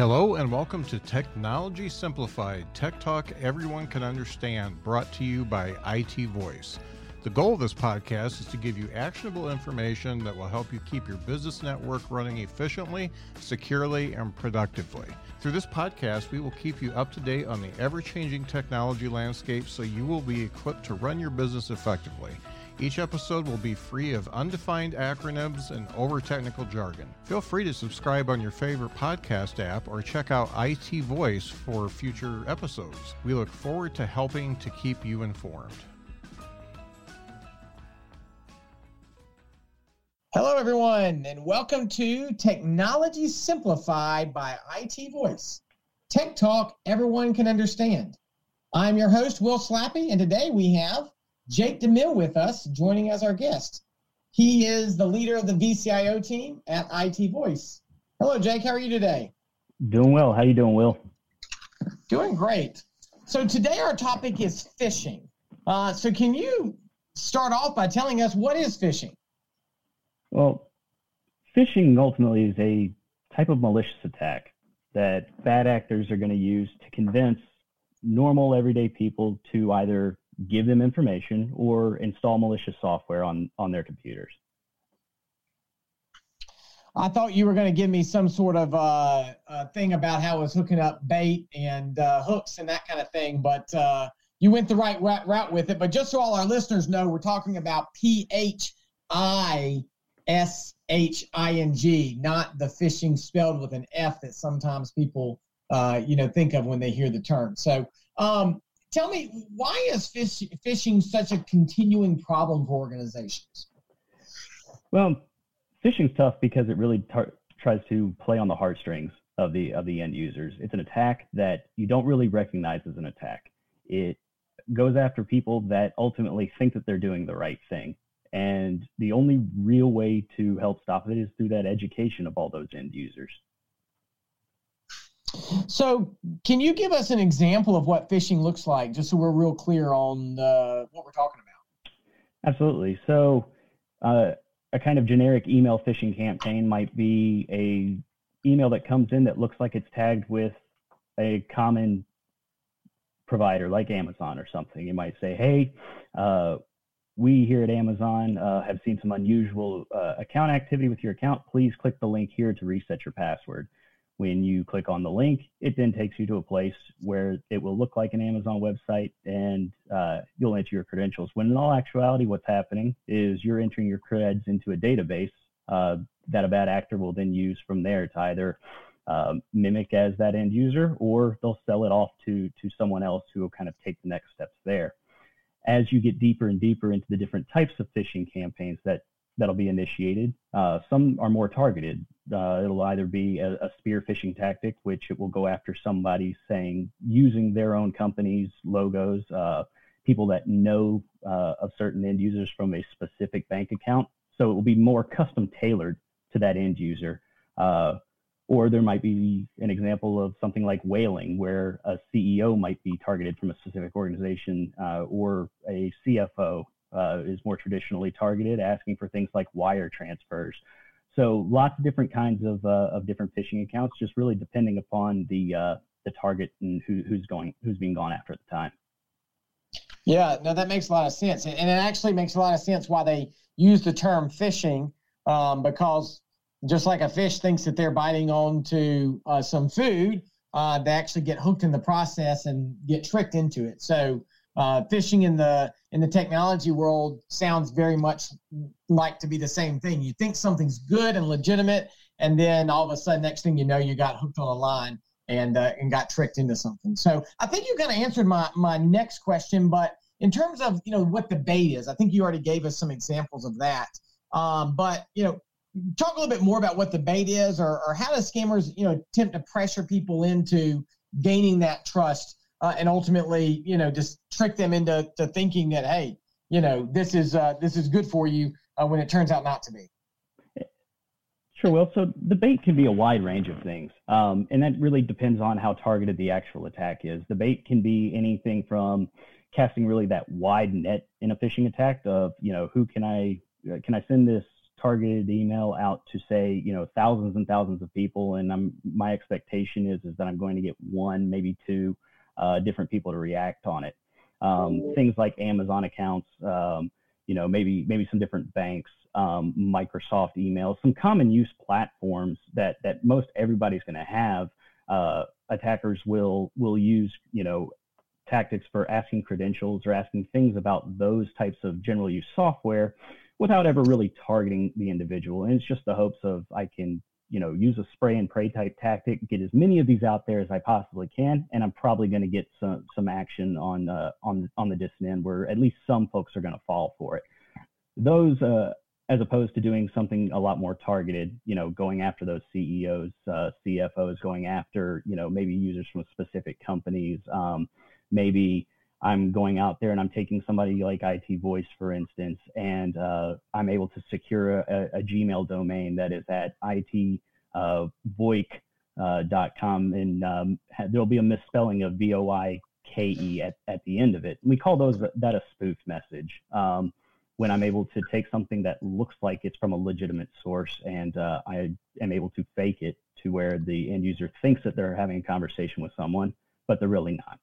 Hello and welcome to Technology Simplified, Tech Talk everyone can understand, brought to you by IT Voice. The goal of this podcast is to give you actionable information that will help you keep your business network running efficiently, securely, and productively. Through this podcast, we will keep you up to date on the ever changing technology landscape so you will be equipped to run your business effectively. Each episode will be free of undefined acronyms and over technical jargon. Feel free to subscribe on your favorite podcast app or check out IT Voice for future episodes. We look forward to helping to keep you informed. Hello, everyone, and welcome to Technology Simplified by IT Voice. Tech Talk everyone can understand. I'm your host, Will Slappey, and today we have Jake DeMille with us, joining as our guest. He is the leader of the VCIO team at IT Voice. Hello, Jake. How are you today? Doing well. How you doing, Will? Doing great. So today our topic is phishing. Uh, so can you start off by telling us what is phishing? Well, phishing ultimately is a type of malicious attack that bad actors are going to use to convince normal everyday people to either give them information or install malicious software on, on their computers. I thought you were going to give me some sort of uh, uh, thing about how it was hooking up bait and uh, hooks and that kind of thing, but uh, you went the right route, route with it. But just so all our listeners know, we're talking about P H I S H I N G, not the phishing spelled with an F that sometimes people, uh, you know, think of when they hear the term. So, um, tell me, why is fish, phishing such a continuing problem for organizations? Well, phishing's tough because it really tar- tries to play on the heartstrings of the of the end users. It's an attack that you don't really recognize as an attack. It goes after people that ultimately think that they're doing the right thing. And the only real way to help stop it is through that education of all those end users. So, can you give us an example of what phishing looks like, just so we're real clear on uh, what we're talking about? Absolutely. So, uh, a kind of generic email phishing campaign might be a email that comes in that looks like it's tagged with a common provider like Amazon or something. You might say, "Hey, uh, we here at Amazon uh, have seen some unusual uh, account activity with your account. Please click the link here to reset your password." When you click on the link, it then takes you to a place where it will look like an Amazon website and uh, you'll enter your credentials. When in all actuality, what's happening is you're entering your creds into a database uh, that a bad actor will then use from there to either um, mimic as that end user or they'll sell it off to, to someone else who will kind of take the next steps there. As you get deeper and deeper into the different types of phishing campaigns that that'll be initiated. Uh, some are more targeted. Uh, it'll either be a, a, spear phishing tactic, which it will go after somebody saying using their own company's logos, uh, people that know uh, of certain end users from a specific bank account. So it will be more custom tailored to that end user. Uh, or there might be an example of something like whaling, where a CEO might be targeted from a specific organization, uh, or a CFO uh, is more traditionally targeted, asking for things like wire transfers. So lots of different kinds of, uh, of different phishing accounts, just really depending upon the uh, the target and who, who's going who's being gone after at the time. Yeah, no, that makes a lot of sense, and it actually makes a lot of sense why they use the term phishing, um, because just like a fish thinks that they're biting onto uh, some food, uh, they actually get hooked in the process and get tricked into it. So uh, phishing in the in the technology world sounds very much like to be the same thing. You think something's good and legitimate, and then all of a sudden, next thing you know, you got hooked on a line and uh, and got tricked into something. So I think you kind of answered my my next question, but in terms of you know what the bait is, I think you already gave us some examples of that. Um, but you know, talk a little bit more about what the bait is, or, or how do scammers you know attempt to pressure people into gaining that trust uh, and ultimately, you know, just trick them into to thinking that hey, you know, this is uh, this is good for you uh, when it turns out not to be. Sure. Well, so the bait can be a wide range of things, um, and that really depends on how targeted the actual attack is. The bait can be anything from casting really that wide net in a phishing attack of, you know, who can I uh, can I send this targeted email out to say, you know, thousands and thousands of people, and I'm my expectation is is that I'm going to get one, maybe two uh, different people to react on it. Um, things like Amazon accounts, um, you know, maybe maybe some different banks, um, Microsoft emails, some common use platforms that that most everybody's going to have. Uh, attackers will will use, you know, tactics for asking credentials or asking things about those types of general use software without ever really targeting the individual. And it's just the hopes of I can, you know, use a spray and pray type tactic, get as many of these out there as I possibly can, and I'm probably going to get some some action on uh, on on the distant end where at least some folks are going to fall for it. Those uh, as opposed to doing something a lot more targeted, you know, going after those CEOs, uh, CFOs, going after, you know, maybe users from specific companies, um, maybe I'm going out there and I'm taking somebody like IT Voice, for instance, and uh, I'm able to secure a, a, Gmail domain that is at it uh, uh, and um, there'll be a misspelling of V O I K E at, at the end of it. We call those that a spoof message. Um, when I'm able to take something that looks like it's from a legitimate source and uh, I am able to fake it to where the end user thinks that they're having a conversation with someone, but they're really not.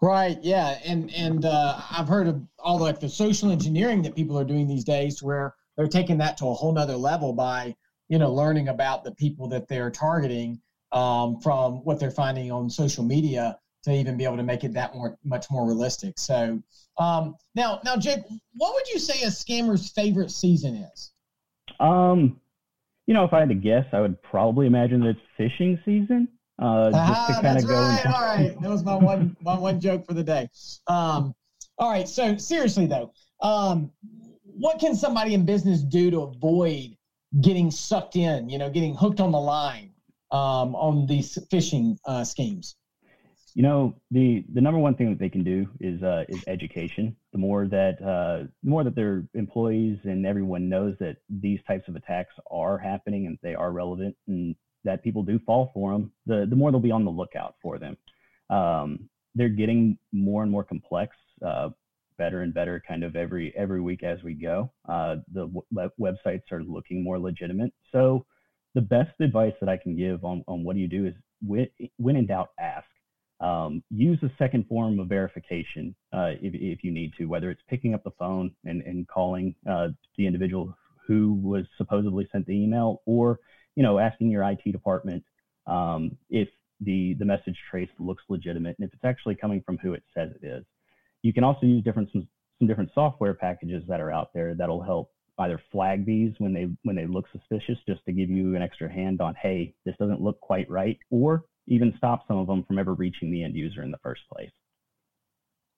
Right. Yeah. And and uh, I've heard of all like the social engineering that people are doing these days, where they're taking that to a whole nother level by you know learning about the people that they're targeting um, from what they're finding on social media to even be able to make it that more much more realistic. So um, now now Jake, what would you say a scammer's favorite season is? Um, you know, if I had to guess, I would probably imagine that it's fishing season. Uh, just to kind of go. Right. all right, that was my one my one joke for the day. Um, all right, so seriously though, um, what can somebody in business do to avoid getting sucked in? You know, getting hooked on the line um, on these phishing uh, schemes. You know, the the number one thing that they can do is uh, is education. The more that uh, the more that their employees and everyone knows that these types of attacks are happening and they are relevant and that people do fall for them, the, the more they'll be on the lookout for them. Um, they're getting more and more complex, uh, better and better kind of every every week as we go. Uh, the w- websites are looking more legitimate. So the best advice that I can give on, on what do you do is when, when in doubt, ask. Um, use a second form of verification uh, if, if you need to, whether it's picking up the phone and, and calling uh, the individual who was supposedly sent the email or you know, asking your IT department um, if the the message trace looks legitimate and if it's actually coming from who it says it is. You can also use different some, some different software packages that are out there that'll help either flag these when they when they look suspicious just to give you an extra hand on hey this doesn't look quite right or even stop some of them from ever reaching the end user in the first place.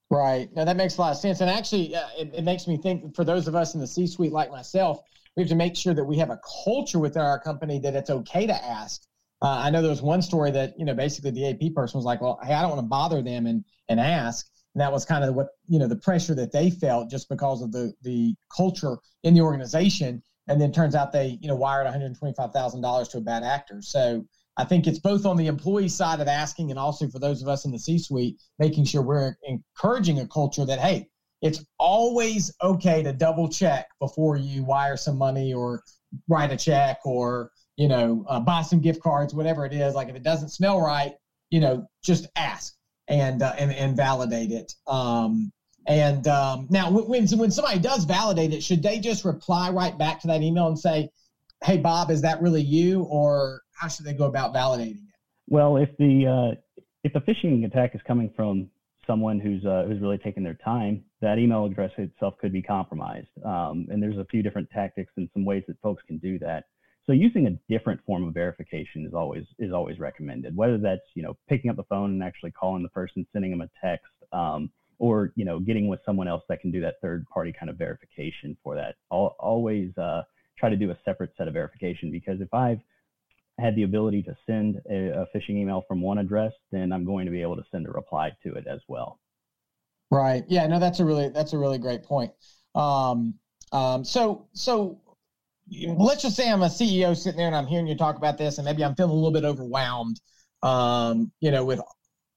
Right. Now that makes a lot of sense. And actually uh, it, it makes me think for those of us in the c suite like myself we have to make sure that we have a culture within our company that it's okay to ask. Uh, I know there was one story that you know basically the AP person was like, "Well, hey, I don't want to bother them and and ask." And that was kind of what you know the pressure that they felt just because of the the culture in the organization. And then turns out they you know wired one hundred twenty five thousand dollars to a bad actor. So I think it's both on the employee side of asking and also for those of us in the C suite making sure we're encouraging a culture that hey, it's always okay to double check before you wire some money or write a check or you know uh, buy some gift cards whatever it is. Like if it doesn't smell right you know just ask and uh, and, and validate it. Um, and um, now when when somebody does validate it should they just reply right back to that email and say hey bob is that really you? Or how should they go about validating it? Well if the uh, if the phishing attack is coming from someone who's uh, who's really taken their time, that email address itself could be compromised. Um, and there's a few different tactics and some ways that folks can do that. So using a different form of verification is always is always recommended. Whether that's you know picking up the phone and actually calling the person, sending them a text, um, or you know getting with someone else that can do that third party kind of verification for that. I'll always uh, try to do a separate set of verification because if I've had the ability to send a, a, phishing email from one address, then I'm going to be able to send a reply to it as well. Right. Yeah. No, that's a really that's a really great point. Um, um, so so let's just say I'm a CEO sitting there and I'm hearing you talk about this, and maybe I'm feeling a little bit overwhelmed. Um, you know, with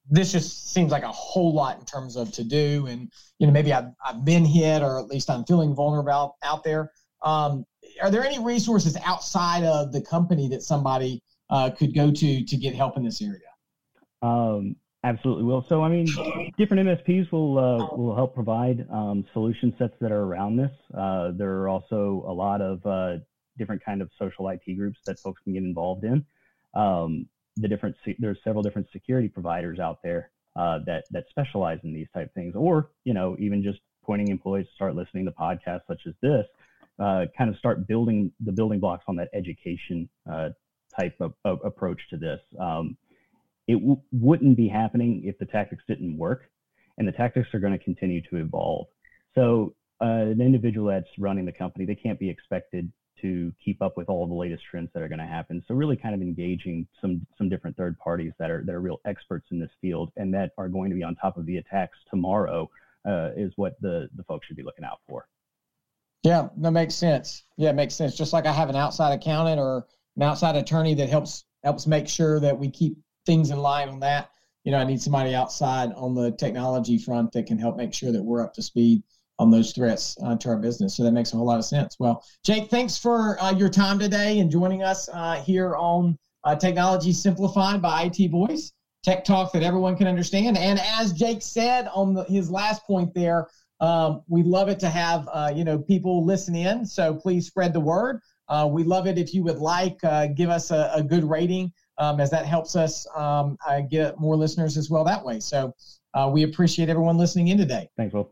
this just seems like a whole lot in terms of to do, and you know, maybe I've I've been hit, or at least I'm feeling vulnerable out, out there. Um, are there any resources outside of the company that somebody uh, could go to to get help in this area? Um, absolutely will. So, I mean, different MSPs will uh, will help provide um, solution sets that are around this. Uh, there are also a lot of uh, different kind of social IT groups that folks can get involved in. Um, the different there's several different security providers out there uh, that that specialize in these type things, or you know even just pointing employees to start listening to podcasts such as this, uh, kind of start building the building blocks on that education uh, type of, of, approach to this. Um, it w- wouldn't be happening if the tactics didn't work, and the tactics are going to continue to evolve. So uh, an individual that's running the company, they can't be expected to keep up with all the latest trends that are going to happen. So really kind of engaging some some different third parties that are that are real experts in this field and that are going to be on top of the attacks tomorrow uh, is what the the folks should be looking out for. Yeah, that makes sense. Yeah, it makes sense. Just like I have an outside accountant or an outside attorney that helps helps make sure that we keep things in line on that. You know, I need somebody outside on the technology front that can help make sure that we're up to speed on those threats uh, to our business. So that makes a whole lot of sense. Well, Jake, thanks for uh, your time today and joining us uh, here on uh, Technology Simplified by IT Voice, tech talk that everyone can understand. And as Jake said on the, his last point there, um, we love it to have uh, you know people listen in. So please spread the word. Uh, we love it if you would like give us a, a good rating um, as that helps us um, get more listeners as well that way. So we appreciate everyone listening in today. Thanks, Will.